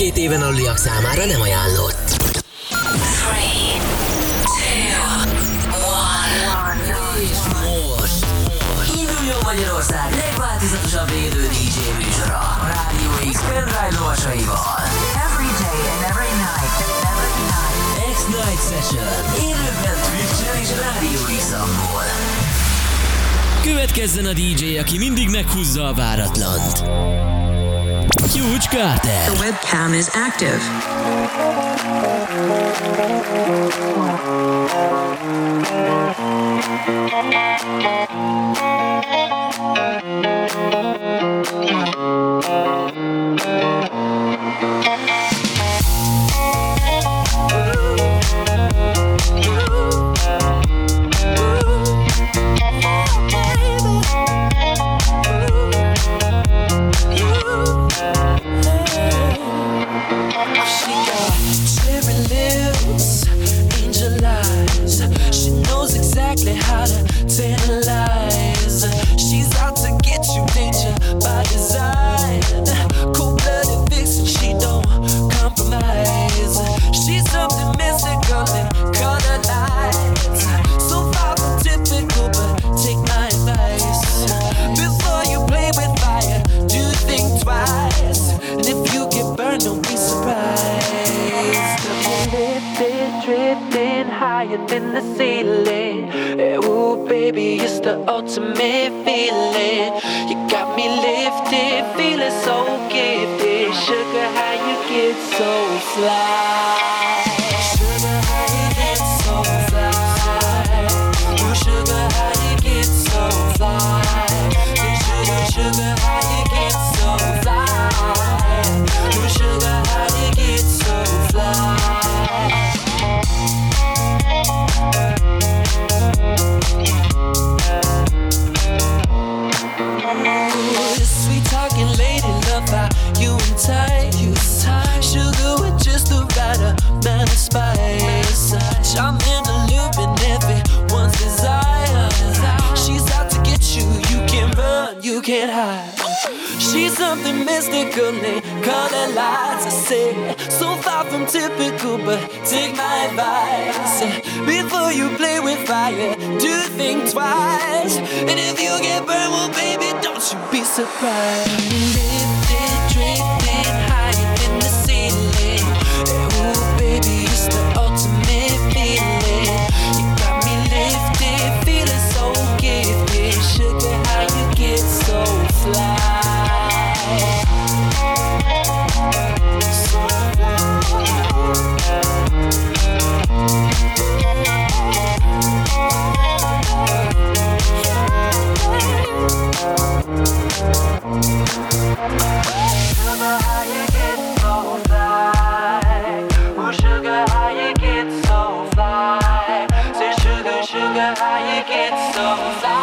12 éven aluliak számára nem ajánlott. Three, two, one. És most induljon Magyarország legváltozatosabb élő DJ műsora a Rádió X pendrive lovasaival. Every day and every night. Every night. X-Night Session élőben Twitch-en és Rádió x Következzen a DJ, aki mindig meghúzza a váratlant. Huge Carter. The webcam is active. Than the ceiling. Eh, Ooh, baby, it's the ultimate feeling. You got me lifted, feeling so gifted. Sugar, how you get so fly? Say, so far from typical, but take my advice. Before you play with fire, do think twice. And if you get burned, well, baby, don't you be surprised. Vamos a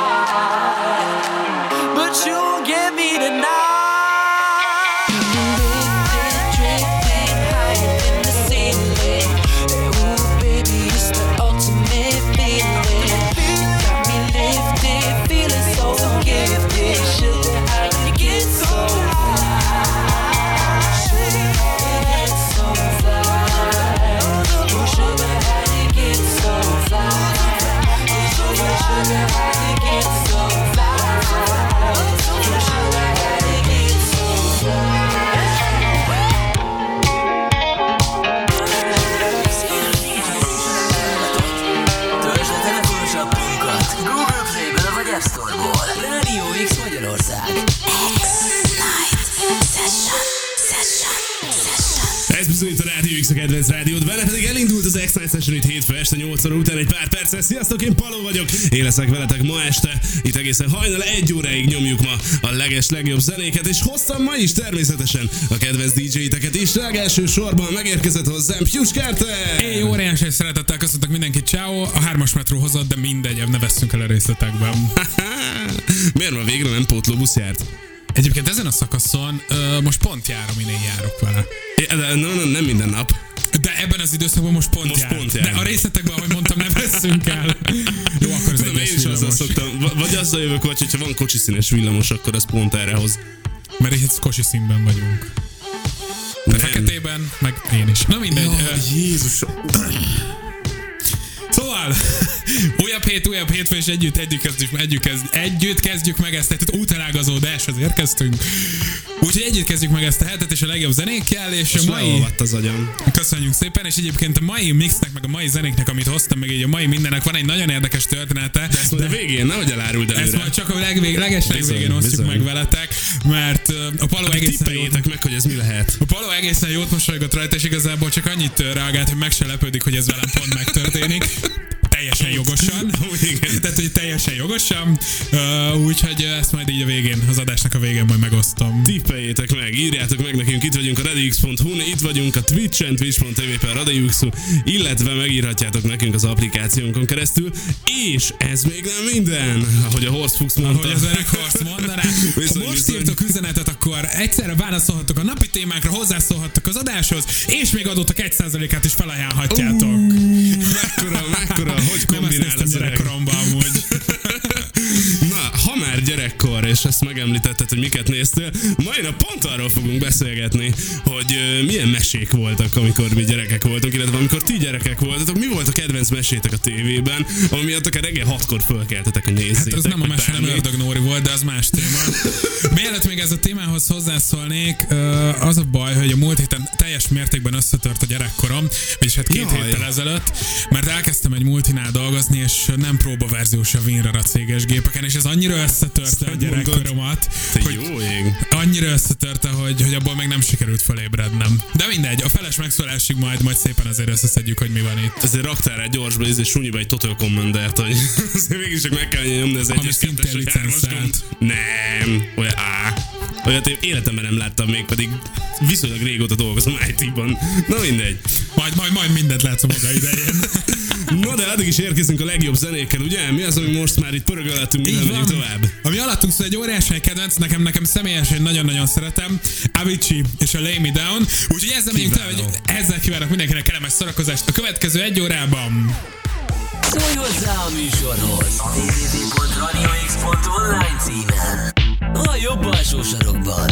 X-Night Session itt hétfő este 8 óra után egy pár perccel. Sziasztok, én Paló vagyok, én leszek veletek ma este. Itt egészen hajnal egy óráig nyomjuk ma a leges legjobb zenéket, és hoztam ma is természetesen a kedvenc DJ-teket is. Legelső sorban megérkezett hozzám Pius Carter! Éj, óriási szeretettel köszöntök mindenkit, ciao. A hármas metró hozott, de mindegy, ne veszünk el a részletekben. Miért ma végre nem pótlóbusz járt? Egyébként ezen a szakaszon ö, most pont járom, én járok vele. É, De nem, nem, nem minden nap. De ebben az időszakban most pont Most jár. pont De jár. a részletekben, ahogy mondtam, nem veszünk el. Jó, akkor ez Tudom, én is azzal szoktam, vagy azzal jövök, vagy hogyha van kocsiszínes villamos, akkor az pont erre hoz. Mert itt kocsi színben vagyunk. Nem. Feketében meg én is. Na mindegy. ö, Jézus. Szóval, újabb hét, újabb hétfő, és együtt, együtt kezdjük, együtt, kezd, együtt kezdjük meg ezt, tehát útelágazódáshoz érkeztünk. Úgyhogy együtt kezdjük meg ezt a hetet, és a legjobb zenékkel, és a mai... Az agyam. Köszönjük szépen, és egyébként a mai mixnek, meg a mai zenéknek, amit hoztam, meg így a mai mindennek van egy nagyon érdekes története. De ezt majd a végén, nehogy eláruld Ezt előre. majd csak a legvég, leges legvégén osztjuk bizony. meg veletek, mert a Paló egészen jót, meg, hogy ez mi lehet. a Paló egészen jót mosolygott rajta, és igazából csak annyit reagált, hogy meg se lepődik, hogy ez velem pont megtörténik. Teljesen jogosan. Igen. Tehát, hogy teljesen jogosan. Uh, úgyhogy ezt majd így a végén, az adásnak a végén majd megosztom. Tippeljétek meg, írjátok meg nekünk, itt vagyunk a radiox.hu-n, itt vagyunk a Twitch-en, twitch.tv per illetve megírhatjátok nekünk az applikációnkon keresztül, és ez még nem minden, ahogy a Horst Fuchs mondta. Ahogy az Eric Horst mondaná, ha Bizony, most bizony. írtok üzenetet, akkor egyszerre válaszolhattok a napi témákra, hozzászólhattok az adáshoz, és még adottak egy százalékát is felajánlhatjátok. Mekkora, mekkora, hogy kombinál néztem az öreg. gyerekkoromban gyerekkor, és ezt megemlítetted, hogy miket néztél, mai nap pont arról fogunk beszélgetni, hogy milyen mesék voltak, amikor mi gyerekek voltunk, illetve amikor ti gyerekek voltatok, mi volt a kedvenc mesétek a tévében, ami miatt akár reggel hatkor fölkeltetek, hogy nézzétek. Hát az nem a mese, nem. Ördög Nóri volt, de az más téma. Mielőtt még ez a témához hozzászólnék, az a baj, hogy a múlt héten teljes mértékben összetört a gyerekkorom, vagyis hát két Jaj. héttel ezelőtt, mert elkezdtem egy multinál dolgozni, és nem próbaverziós a WinRAR a céges gépeken, és ez annyira összetörte a gyerekkoromat, Te jó ég. annyira összetörte, hogy, hogy abból még nem sikerült felébrednem. De mindegy, a feles megszólásig majd, majd szépen azért összeszedjük, hogy mi van itt. Ezért raktál egy gyorsba, ez egy sunyiba egy Total Commandert, hogy mégis meg kell nyomni az egyes kettes, vagy hármas. Nem, olyan á. Olyat én életemben nem láttam még, pedig viszonylag régóta dolgozom IT-ban. Na mindegy. Majd, majd, majd mindent látsz a maga idején. Na de addig is érkezünk a legjobb zenékkel, ugye? Mi az, ami most már itt pörög alattunk, mivel megyünk tovább? Ami alattunk szól egy óriási kedvenc, nekem, nekem személyesen nagyon-nagyon szeretem, Avicii és a Lay Me Down. Úgyhogy ezzel megyünk tovább, hogy ezzel kívánok mindenkinek kellemes szórakozást a következő egy órában. Szólj hozzá a műsorhoz! www.radiox.online címen! A jobb alsó sarokban!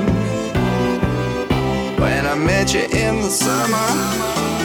Catch you in the summer.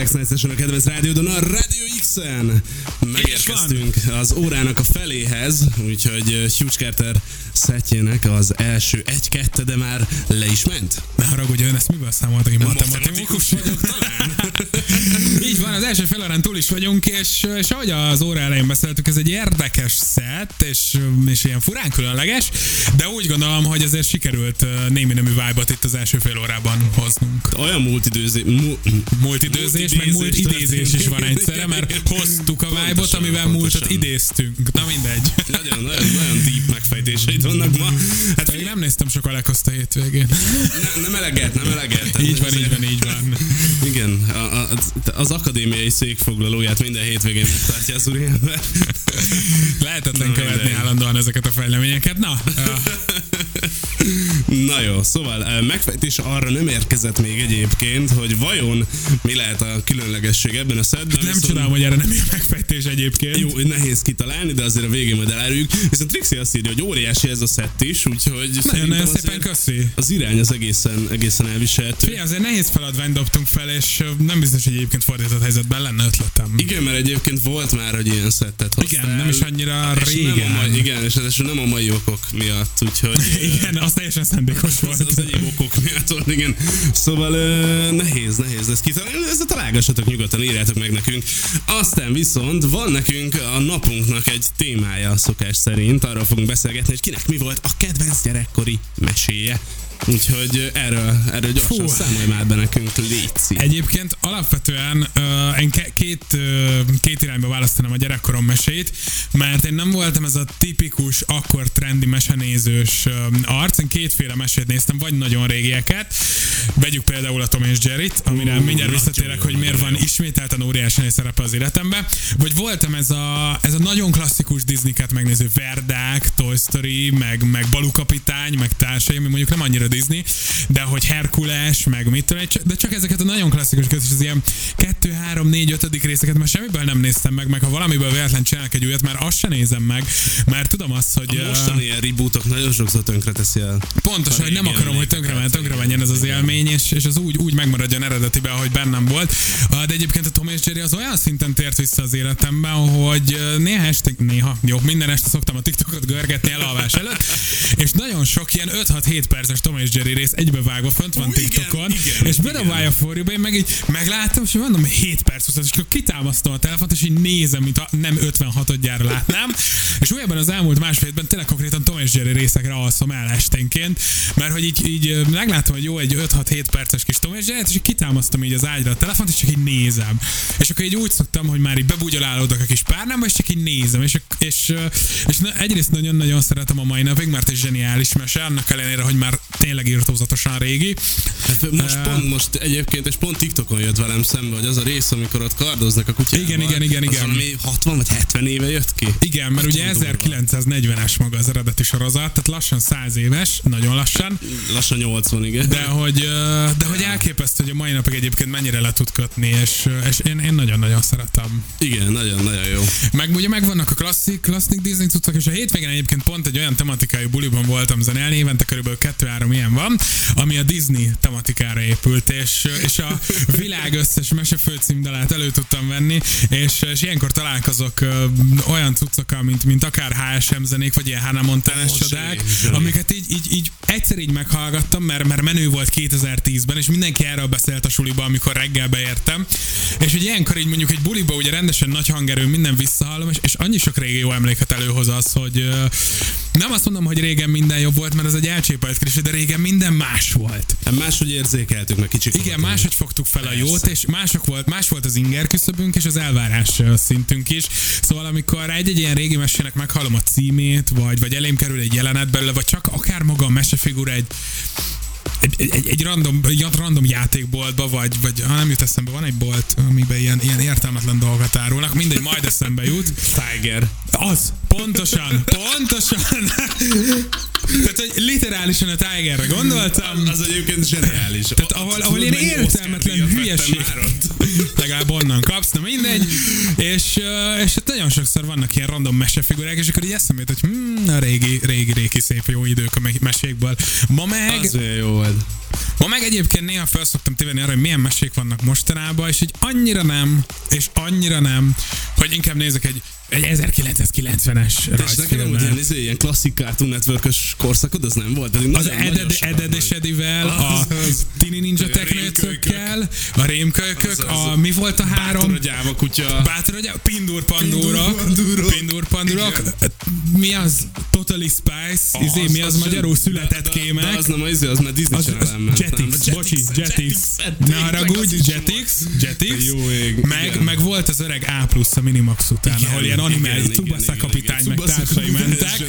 Még mindig az x a kedvenc rádiódon, a Radio X-en. Megérkeztünk az órának a feléhez, úgyhogy Hugh Carter szettjének az első egy-kette, de már le is ment. Ne haragudj, ön ezt miből számoltak, hogy matematikus? vagyok is vagyunk, és, és ahogy az óra elején beszéltük, ez egy érdekes szett, és, és ilyen furán különleges, de úgy gondolom, hogy azért sikerült némi nemű vibe itt az első fél órában hoznunk. Olyan multidőzé... Mu, Multidőzés, meg múlt idézés is van egyszerre, mert hoztuk a Pontosan, amivel múltat idéztünk. Na mindegy. nagyon, nagyon, nagyon deep megfejtéseid vannak ma. Hát Még nem néztem sok Alekoszt a hétvégén. ne, nem eleget, nem eleget. Így van, így van, így van. Igen, a, a, az akadémiai székfoglalóját minden hétvégén megtartja az úriember. Lehetetlen Na, követni állandóan ezeket a fejleményeket. Na, Na jó, szóval eh, megfejtés arra nem érkezett még egyébként, hogy vajon mi lehet a különlegesség ebben a szedben. nem csodálom, hogy erre nem jön megfejtés egyébként. Jó, nehéz kitalálni, de azért a végén majd eláruljuk. Viszont Trixie azt írja, hogy óriási ez a szett is, úgyhogy szerintem nagyon azért szépen köszi. Az irány az egészen, egészen elviselhető. Figyelj, azért nehéz feladványt dobtunk fel, és nem biztos, hogy egyébként fordított helyzetben lenne ötletem. Igen, mert egyébként volt már, hogy ilyen szettet hoztál. Igen, nem is annyira régen. Nem a mai, igen, és ez nem a mai okok miatt, úgyhogy... Igen, az teljesen szándékos volt. az egyéb okok miatt igen. Szóval ö, nehéz, nehéz lesz kitalálni, ezt találgassatok nyugodtan, írjátok meg nekünk. Aztán viszont van nekünk a napunknak egy témája szokás szerint, arról fogunk beszélgetni, hogy kinek mi volt a kedvenc gyerekkori meséje. Úgyhogy erről, erről gyorsan Fú. számolj már be nekünk, Léci. Egyébként alapvetően uh, én ke- két, uh, két irányba választanám a gyerekkorom mesét, mert én nem voltam ez a tipikus, akkor trendi mesenézős uh, arc, én kétféle mesét néztem, vagy nagyon régieket, vegyük például a Tom és Jerry-t, amire Ú, mindjárt visszatérek, jó, hogy miért van ismételten óriási szerepe az életemben, vagy voltam ez a, ez a nagyon klasszikus Disney-ket megnéző Verdák, Toy Story, meg, meg Balú kapitány, meg társai, ami mondjuk nem annyira Disney, de hogy Herkules, meg mit tudom, de csak ezeket a nagyon klasszikus és az ilyen 2, 3, 4, 5 részeket már semmiből nem néztem meg, meg ha valamiből véletlen csinálnak egy újat, már azt sem nézem meg, mert tudom azt, hogy... A mostani ilyen rebootok nagyon sokszor tönkre teszi el. Pontosan, hogy nem akarom, hogy tönkre, emlékeket. tönkre menjen ez az élmény, és, és az úgy, úgy megmaradjon eredetiben, ahogy bennem volt. De egyébként a Tom és Jerry az olyan szinten tért vissza az életemben, hogy néha este, néha, jó, minden este szoktam a TikTokot görgetni elalvás előtt, és nagyon sok ilyen 5-6-7 perces Tom és Jerry rész egybevágva fönt van igen, TikTokon, igen, és igen. bedobálja a forjúba, én meg így meglátom, és mondom, 7 perc után, és akkor kitámasztom a telefont, és így nézem, mint a nem 56 gyára látnám, és újabban az elmúlt másfél hétben tényleg konkrétan Tom és Jerry részekre alszom el esténként, mert hogy így, így meglátom, hogy jó, egy 5-6-7 perces kis Tom és Jerry, és így kitámasztom így az ágyra a telefont, és csak így nézem. És akkor így úgy szoktam, hogy már így bebugyolálódok a kis párnámba, és csak így nézem, és, és, és na, egyrészt nagyon-nagyon szeretem a mai napig, mert egy zseniális mese, annak ellenére, hogy már tényleg írtózatosan régi. Hát most uh, pont most egyébként, és pont TikTokon jött velem szembe, hogy az a rész, amikor ott kardoznak a kutyával. Igen, igen, igen. igen. Az ami 60 vagy 70 éve jött ki. Igen, mert ugye 1940-es maga az eredeti sorozat, tehát lassan 100 éves, nagyon lassan. Lassan 80, igen. De hogy, de hogy elképesztő, hogy a mai napig egyébként mennyire le tud kötni, és, és én, én nagyon-nagyon szeretem. Igen, nagyon-nagyon jó. Meg ugye megvannak a klasszik, klasszik Disney cuccok, és a hétvégén egyébként pont egy olyan tematikájú buliban voltam zenélni, évente körülbelül 2-3 eseményen van, ami a Disney tematikára épült, és, és a világ összes mese főcímdalát elő tudtam venni, és, és ilyenkor találkozok olyan cuccokkal, mint, mint akár HSM zenék, vagy ilyen Hannah Montana csodák, amiket így, így, így egyszer így meghallgattam, mert, mert menő volt 2010-ben, és mindenki erről beszélt a suliba, amikor reggel beértem, és hogy ilyenkor így mondjuk egy buliba ugye rendesen nagy hangerő, minden visszahallom, és, és annyi sok régi jó emléket előhoz az, hogy nem azt mondom, hogy régen minden jobb volt, mert ez egy elcsépelt klisé, de régen minden más volt. Hát máshogy érzékeltük meg kicsit. Igen, máshogy fogtuk fel a jót, és mások volt, más volt az inger küszöbünk, és az elvárás szintünk is. Szóval amikor egy-egy ilyen régi mesének meghallom a címét, vagy, vagy elém kerül egy jelenet belőle, vagy csak akár maga a mesefigura egy egy, egy, egy random, random játékboltba, vagy, vagy ha nem jut eszembe, van egy bolt, amiben ilyen, ilyen értelmetlen dolgokat árulnak, mindegy, majd eszembe jut. Tiger. Az, pontosan, pontosan. Tehát, hogy literálisan a Tigerre gondoltam. Az egyébként zseniális. Tehát ahol, ahol ilyen értelmetlen hülyeség. Legalább onnan kapsz, na mindegy. És, és hát nagyon sokszor vannak ilyen random mesefigurák, és akkor így eszembe hogy hmm, a régi, régi, régi szép jó idők a me- mesékből. Ma meg, Az jó volt. Ma meg egyébként néha fel szoktam tévedni arra, hogy milyen mesék vannak mostanában, és így annyira nem, és annyira nem, hogy inkább nézek egy, egy 1990-es És neked rajzfilmet. ilyen, izé, ilyen klasszik Cartoon network korszakod, az nem volt? Pedig Az Eded, Eded és. Edivel, a. Tini Ninja A Teknőcökkel, a Rémkölykök, Az, az. a mi volt a három? Bátor a gyáva kutya. Bátor a gyá- Pindur Pandúra. Pindur Pandúrok. Mi az? Totally Spice. Izé, mi az, magyarul született kémek. De az nem az, izé, az már Disney Channel? Jetix, bocsi, Jetix. Ne haragudj, Jetix, Jetix. Jó ég, Meg, meg volt az öreg A plusz a Minimax után, ahol ilyen igen, Tsubasa kapitány meg társai mentek.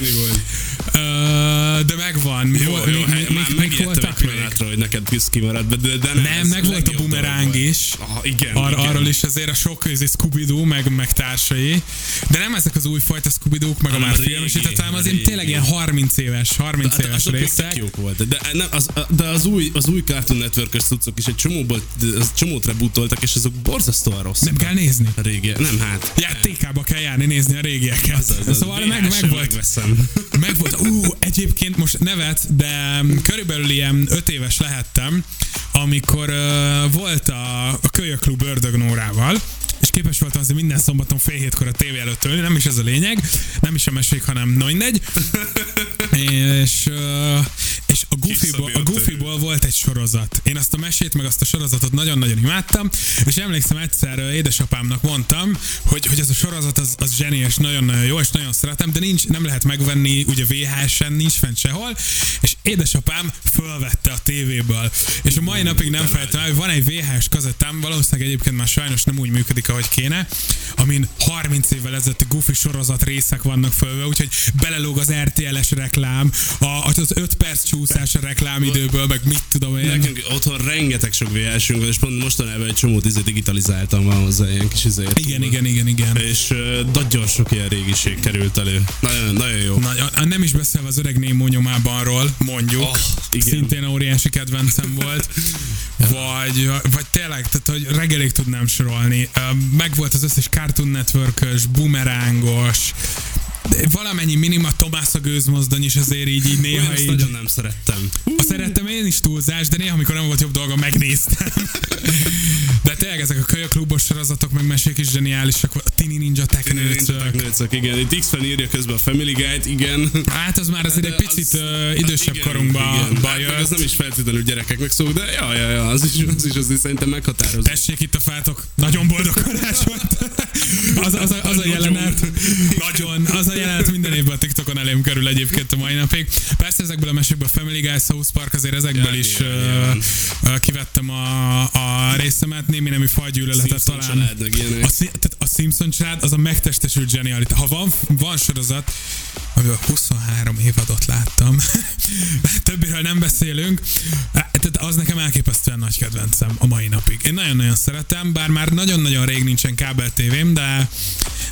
De megvan. Jó, jó, mi, hát mi, már egy voltak még? pillanatra, hogy neked pisz kimarad, de, de nem. Nem, meg volt a bumeráng is. Aha, igen, Ar- igen. arról is azért a sok közé Scooby-Doo, meg, meg társai. De nem ezek az újfajta scooby meg a már filmesített, hanem az én tényleg ilyen 30 éves, 30 Hát éves még részek. jók volt. De, nem, az, de az új, az új Cartoon Network-ös cuccok is egy csomóból, az csomót rebutoltak, és azok borzasztóan rossz. Nem kell nézni. A régi, nem hát. Ja, TK-ba kell járni nézni a régieket. Az, az, szóval meg, meg volt. Megveszem. Meg volt, ú, egyébként most nevet, de körülbelül ilyen öt éves lehettem, amikor uh, volt a, a Kölyöklub Ördögnórával, és képes voltam azért minden szombaton fél hétkor a tévé előtt ülni, nem is ez a lényeg, nem is a mesék, hanem no mindegy. és, és a Goofy-ból, a Goofy-ból volt egy sorozat. Én azt a mesét, meg azt a sorozatot nagyon-nagyon imádtam, és emlékszem egyszer édesapámnak mondtam, hogy, hogy ez a sorozat az, az zseniás, nagyon jó, és nagyon szeretem, de nincs, nem lehet megvenni, ugye VHS-en nincs fent sehol, és édesapám fölvette a tévéből. És a mai napig nem felejtem el, hogy van egy VHS kazettám, valószínűleg egyébként már sajnos nem úgy működik, ahogy kéne, amin 30 évvel ezelőtti Goofy sorozat részek vannak fölve, úgyhogy belelóg az RTL-es reklám, a, az 5 perc csúszás a reklámidőből, meg mit tudom én. Nekünk otthon rengeteg sok van, és pont mostanában egy csomót izé digitalizáltam van hozzá, ilyen kis izé. Igen, igen, igen, igen. És uh, nagyon sok ilyen régiség került elő. Nagyon, nagyon jó. Nagyon, nem is beszélve az öreg Némó nyomában mondjuk, Oh, igen. szintén óriási kedvencem volt, vagy, vagy tényleg, tehát hogy reggelig tudnám sorolni. Meg volt az összes Cartoon Network-ös, bumerángos, de valamennyi minima Tomás a gőzmozdony is azért így, így néha Olyan, így. nagyon nem szerettem. A szerettem én is túlzás, de néha, amikor nem volt jobb dolga, megnéztem. De tényleg ezek a kölyöklubos sorozatok, meg mesék is zseniálisak. A Tini Ninja Teknőcök. Igen. Itt X-Fen írja közben a Family Guide, igen. Hát az már azért egy picit az- ö, idősebb igen, korunkba igen. ba Hát meg jött. az nem is feltétlenül gyerekeknek szól, de ja, ja, ja, az is, az is azért szerintem meghatározó. Tessék itt a fátok, nagyon boldog karácsonyt. Az, az, a, az a jelenet, nagyon, az a jelenet minden évben a TikTokon elém kerül egyébként a mai napig. Persze ezekből a mesékből a Family Guy, South Park, azért ezekből Ja, is nyilván. ö, kivettem a, a részemet, némi nemű fajgyűlöletet ilyenek. A, tehát a Simpson család az a megtestesült zsenialitás. Ha van, van sorozat, amiből 23 évadot láttam, többiről nem beszélünk, tehát az nekem elképesztően nagy kedvencem a mai napig. Én nagyon-nagyon szeretem, bár már nagyon-nagyon rég nincsen kábel tévém, de,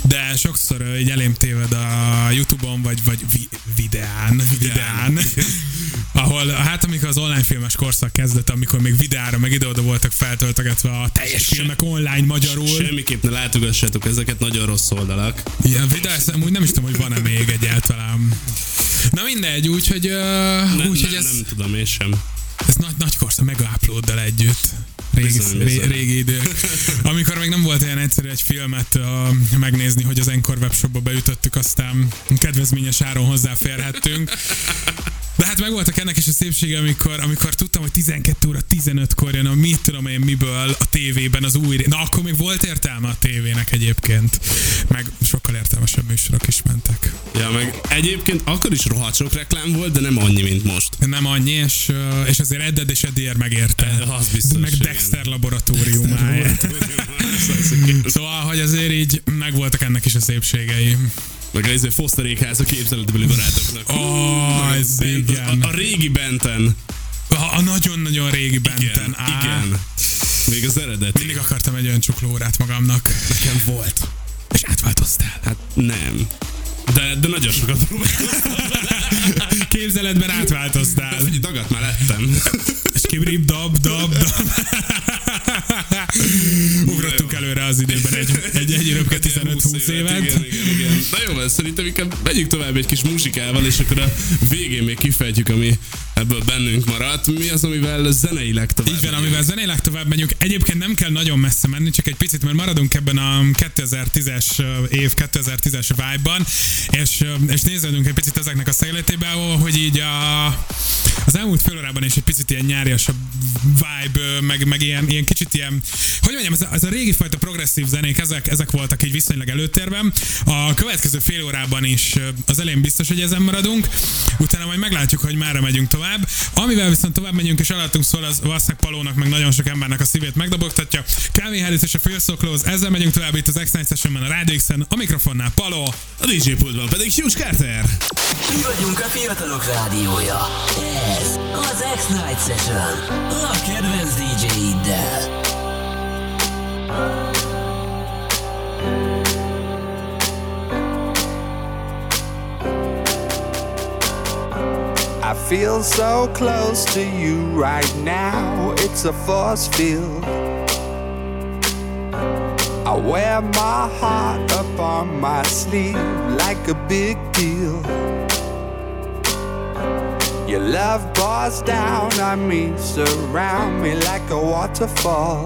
de sokszor ö, így elém téved a Youtube-on, vagy, vagy vi- videán, videán, ahol hát amikor az online filmes korszak kezdett, amikor még videára, meg ide-oda voltak feltöltögetve a teljes Se- filmek online magyarul. Semmiképp ne látogassátok ezeket, nagyon rossz oldalak. Ilyen videó, ezt amúgy nem is tudom, hogy van-e még egyáltalán. Na mindegy, úgyhogy, uh, Nem, úgyhogy nem, ez, nem tudom, én sem. Ez nagy, nagy korszak, meg uploaddal együtt. Régi, Bizony, ré, bizony. régi idők. Amikor még nem volt olyan egyszerű egy filmet uh, megnézni, hogy az Encore webshopba beütöttük, aztán kedvezményes áron hozzáférhettünk. De hát megvoltak ennek is a szépsége, amikor, amikor tudtam, hogy 12 óra 15-kor jön, a mit tudom én miből a tévében az új... Na akkor még volt értelme a tévének egyébként. Meg sokkal értelmesebb műsorok is mentek. Ja, meg egyébként akkor is rohadt sok reklám volt, de nem annyi, mint most. Nem annyi, és, és azért Edded és Eddier megérte. Eh, az biztos, Meg igen. Dexter laboratóriumája. Szóval, hogy azért így megvoltak ennek is a szépségei. Meg a izé Fosterékház a képzeletbeli barátoknak. Ó, ez Bent- igen. A, a régi Benten. A, a nagyon-nagyon régi Igen, benten. Á, igen. Még az eredet. Mindig akartam egy olyan csuklórát magamnak. Nekem volt. És átváltoztál. Hát nem. De, de nagyon sokat próbáltam. Képzeletben átváltoztál. Egy dagat már lettem. És kibrib, dab, dab, dab. Ugrottunk előre az időben egy, egy, egy röpke 15-20 évet. Igen, igen, igen. Na jó, van, szerintem inkább megyünk tovább egy kis muzsikával, és akkor a végén még kifejtjük a mi ebből bennünk maradt. Mi az, amivel zeneileg tovább Így van, megyünk? amivel zeneileg tovább megyünk. Egyébként nem kell nagyon messze menni, csak egy picit, mert maradunk ebben a 2010-es év, 2010-es vibe-ban, és, és nézzünk egy picit ezeknek a szegletébe, hogy így a, az elmúlt fél órában is egy picit ilyen nyáriasabb vibe, meg, meg ilyen, ilyen kicsit ilyen, hogy mondjam, ez a, ez a régi fajta progresszív zenék, ezek, ezek voltak így viszonylag előtérben. A következő fél órában is az elején biztos, hogy ezen maradunk, utána majd meglátjuk, hogy merre megyünk tovább. Amivel viszont tovább megyünk és alattunk szól, az valószínűleg Palónak, meg nagyon sok embernek a szívét megdobogtatja. Kávé Harris és a Close, ezzel megyünk tovább itt az X-Night Sessionben a Radio X-en, a mikrofonnál Paló. A DJ pultban pedig Hughes Carter. Mi vagyunk a fiatalok rádiója. Ez az X-Night Session. A kedvenc DJ-iddel. I feel so close to you right now, it's a force field. I wear my heart up on my sleeve like a big deal. Your love pours down on me, surround me like a waterfall.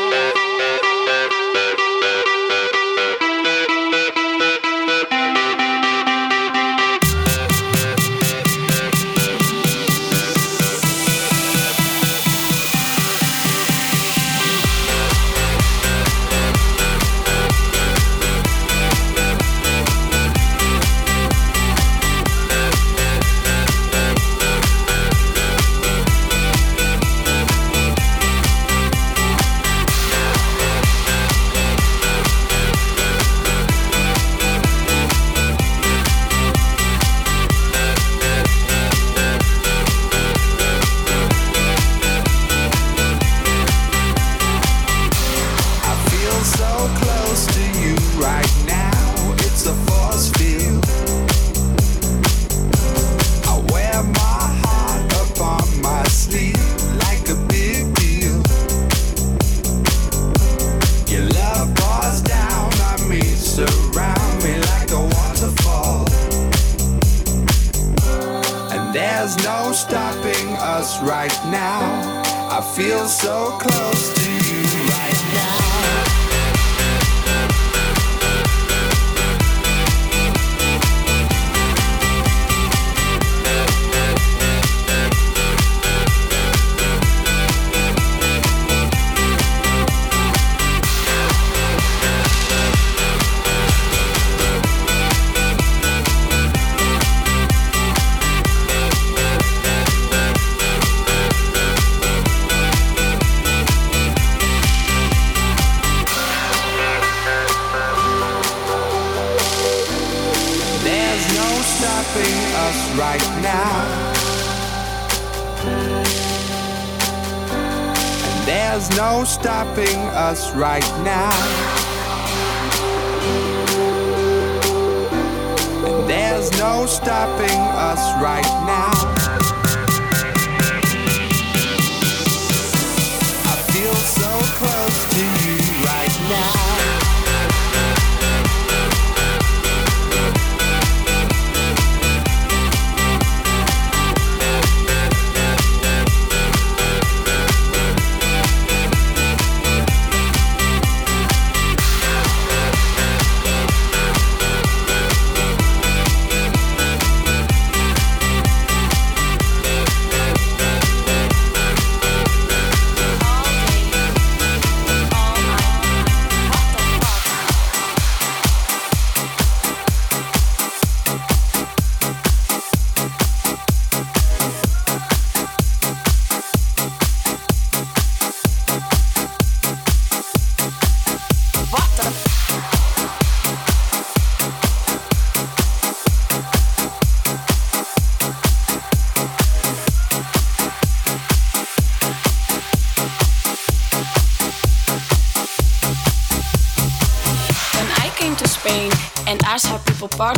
There's no stopping us right now.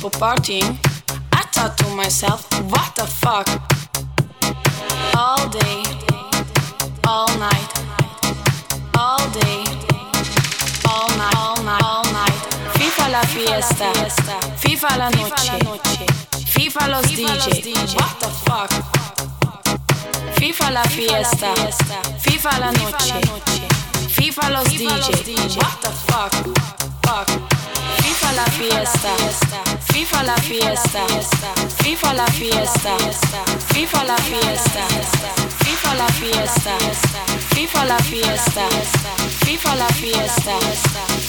People partying, I thought to myself, what the fuck? All day, all night, all day, all night, all night, all night. FIFA la fiesta, FIFA la noche, FIFA los DJ. What the fuck? FIFA la fiesta, FIFA la noche, FIFA los DJ. What the fuck? Fuck. FIFA la fiesta, FIFA la fiesta, FIFA la fiesta, FIFA la fiesta, FIFA la fiesta, FIFA la fiesta, FIFA la fiesta,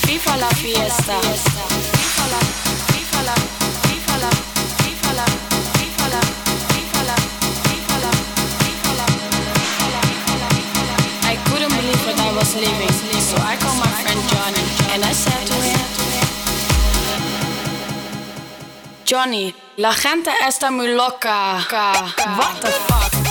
FIFA la fiesta, FIFA la, FIFA la, FIFA la, FIFA la, FIFA la, FIFA la, FIFA la, FIFA la, I couldn't believe what I was living, so I called my friend Johnny and I said Johnny, la gente está muy loca. What the fuck?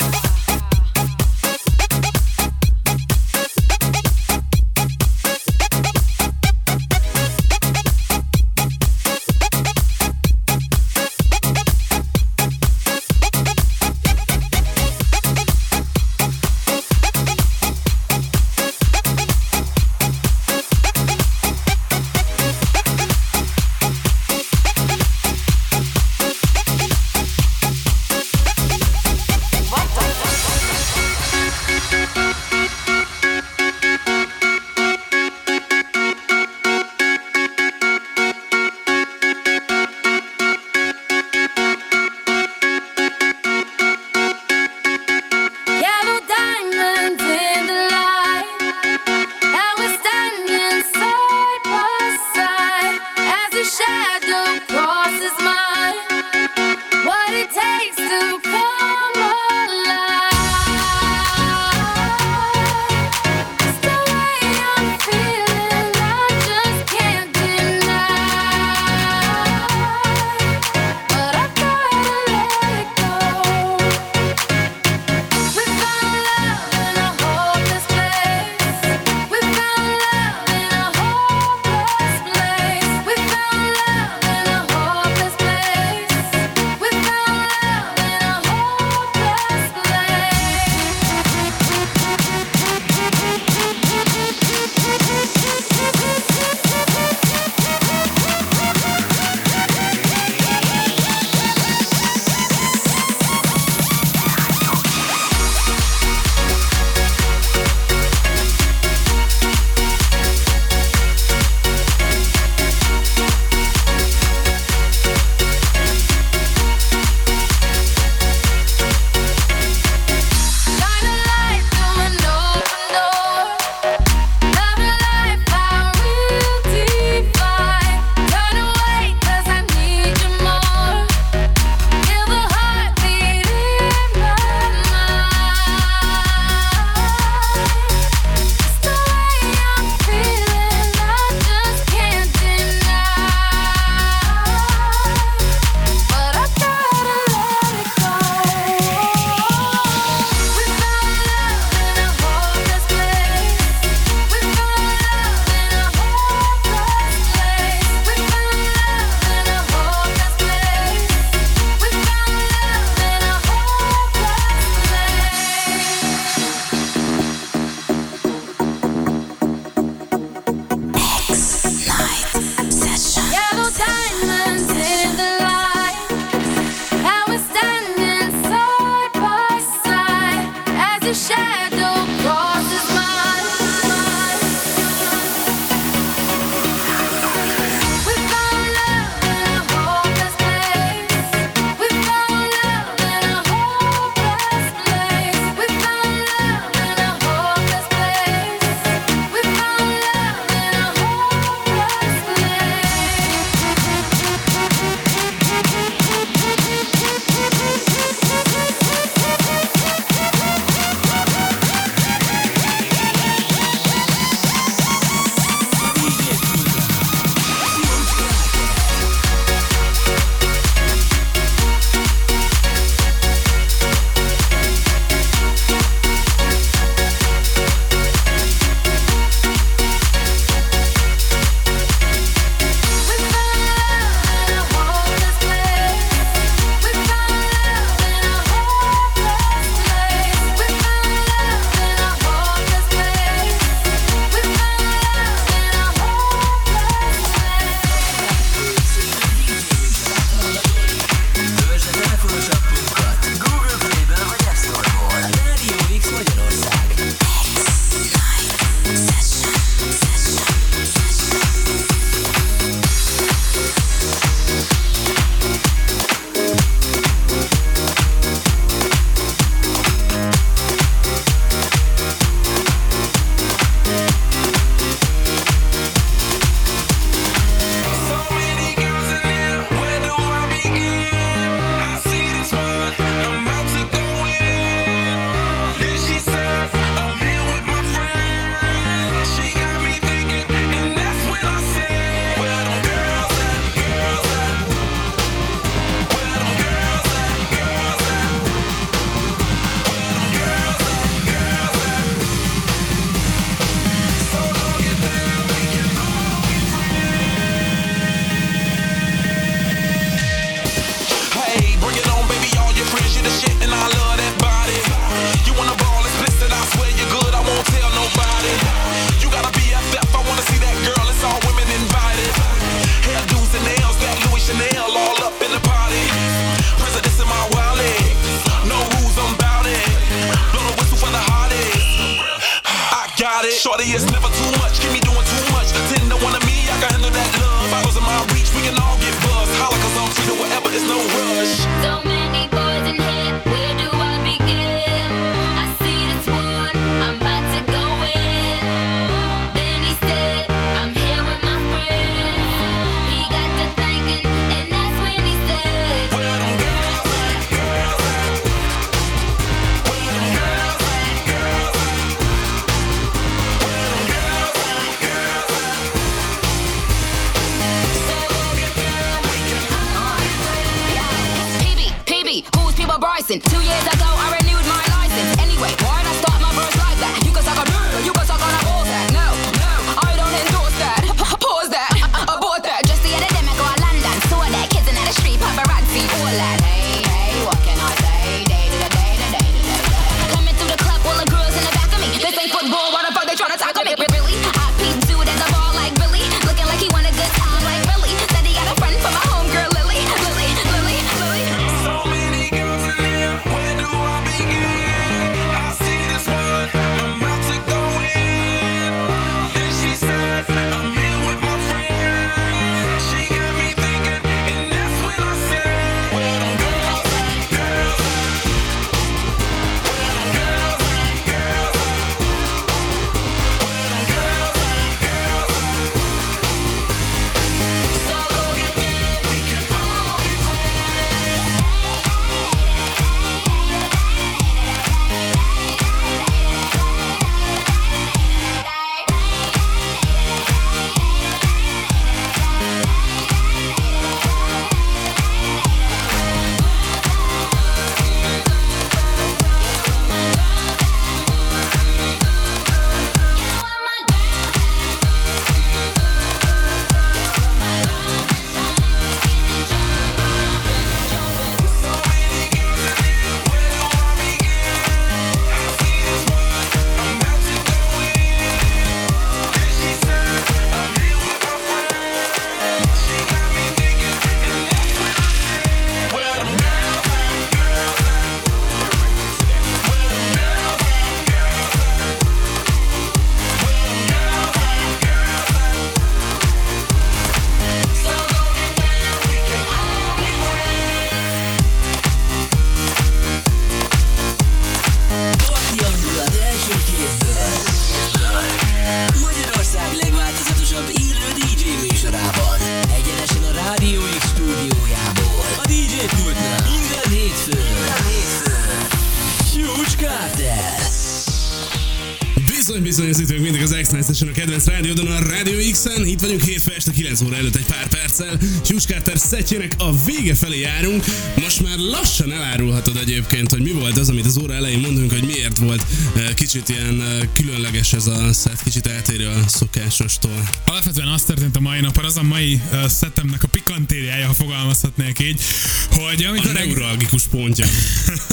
9 óra előtt egy pár perccel. Hughes Carter szetjének a vége felé járunk. Most már lassan elárulhatod egyébként, hogy mi volt az, amit az óra elején mondunk, hogy miért volt eh, kicsit ilyen eh, különleges ez a szett, kicsit eltérő a szokásostól. Alapvetően az történt a mai napon, az a mai uh, szettemnek a pikantériája, ha fogalmazhatnék így, hogy A amikor reg- neuralgikus pontja.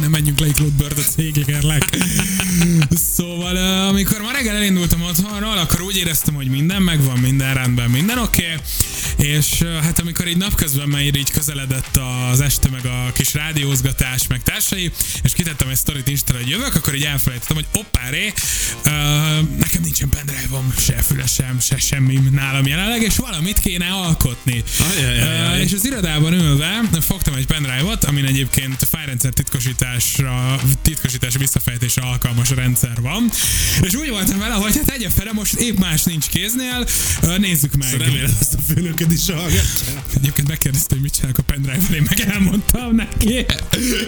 Nem menjünk le itt Lutbird a cégégerlek. szóval, uh, amikor ma reggel elindultam otthonról, akkor úgy éreztem, hogy minden megvan, minden rendben, minden oké. Okay. És uh, hát amikor így napközben már így közeledett az este, meg a kis rádiózgatás, meg társai, és kitettem egy sztorit Instára, hogy jövök, akkor így elfelejtettem, hogy oppáré, uh, nekem nincsen pendrive-om, se fülesem, se semmi nálam jelenleg, és valamit kéne alkotni. Ajajajaj. Uh, és az irodában ülve fogtam egy pendrive-ot, amin egyébként fájrendszer titkosításra, titkosítás visszafejtésre alkalmas rendszer van. És úgy voltam vele, hogy hát egye fele, most épp más nincs kéznél, Ö, nézzük meg. Szóval remélem ezt a főnököd is hallgatja. Egyébként megkérdezte, hogy mit csinálok a pendrive-val, én meg elmondtam neki,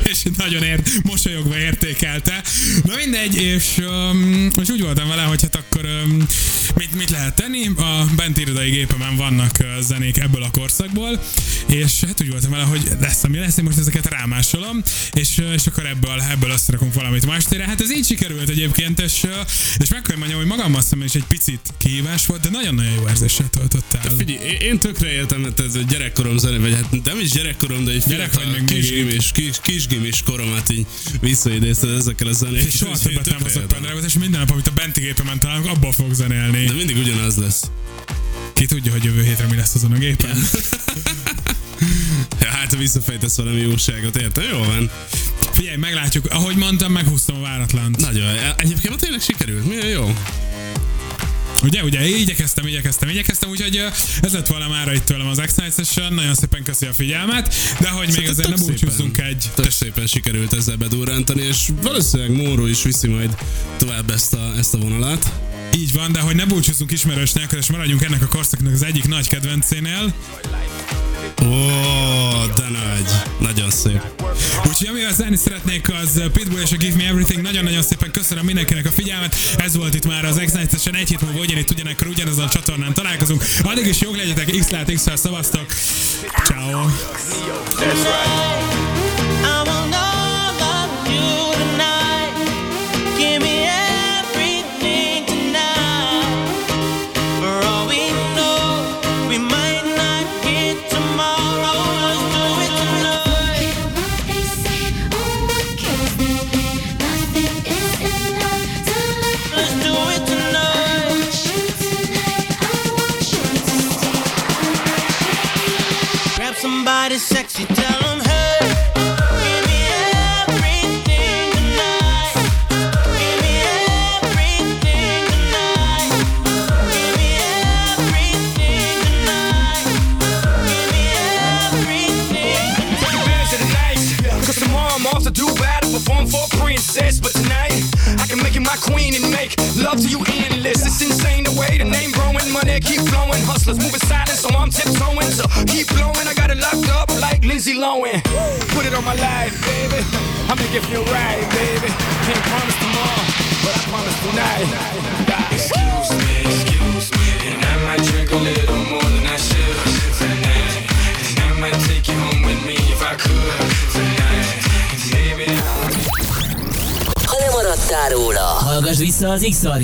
és nagyon ért, mosolyogva értékelte. Na mindegy, és, um, és úgy voltam vele, hogy hát akkor um, mit, mit lehet tenni? A bent irodai gépemen vannak uh, zenék ebből a korszakból, és hát úgy voltam vele, hogy lesz, ami lesz, én most ezeket rámásolom, és, és akkor ebből, ebből összerakunk valamit ma estére. Hát ez így sikerült egyébként, és, és meg kell mondjam, hogy magammal szemben is egy picit kihívás volt, de nagyon-nagyon jó érzéssel töltött el. Figyelj, én- én tökre értem, mert ez a gyerekkorom zene, vagy hát nem is gyerekkorom, de egy Gyerek vagy még kisgimis, kis, kisgimis koromat így visszaidézted ezekkel a zenékkel. És soha többet nem hozok pendrive és minden nap, amit a benti gépemen találok, abból fog zenélni. De mindig ugyanaz lesz. Ki tudja, hogy jövő hétre mi lesz azon a gépen. Ja, hát visszafejtesz valami jóságot, értem? Jó van. Figyelj, meglátjuk. Ahogy mondtam, meghúztam a váratlant. Nagyon. Egyébként tényleg sikerült. Milyen jó. Ugye, ugye, igyekeztem, igyekeztem, igyekeztem, úgyhogy ez lett volna már itt tőlem az X-Night Session. Nagyon szépen köszi a figyelmet, de hogy még azért ne tök búcsúzzunk egy... Tök szépen sikerült ezzel bedurrantani, és valószínűleg Móró is viszi majd tovább ezt a, ezt a vonalat. Így van, de hogy ne búcsúzzunk ismerős nélkül, és maradjunk ennek a korszaknak az egyik nagy kedvencénél. Ó, de nagy. Nagyon szép. Úgyhogy amivel zárni szeretnék az Pitbull és a Give Me Everything. Nagyon-nagyon szépen köszönöm mindenkinek a figyelmet. Ez volt itt már az Session. Egy hét múlva ugyanitt ugyanekkor ugyanazon a csatornán találkozunk. Addig is jók legyetek, x lát x szavaztok. Ciao. I make love to you endless. It's insane the way the name growing, money keep flowing. Hustlers moving silent, so I'm tiptoeing. So keep blowing, I got it locked up like Lindsay Lohan. Put it on my life, baby. I'ma give you a ride, baby. Can't promise tomorrow, but I promise tonight. Excuse me, excuse me, and I might drink a little Lemaradtál róla, hallgass vissza az X-Archívumot.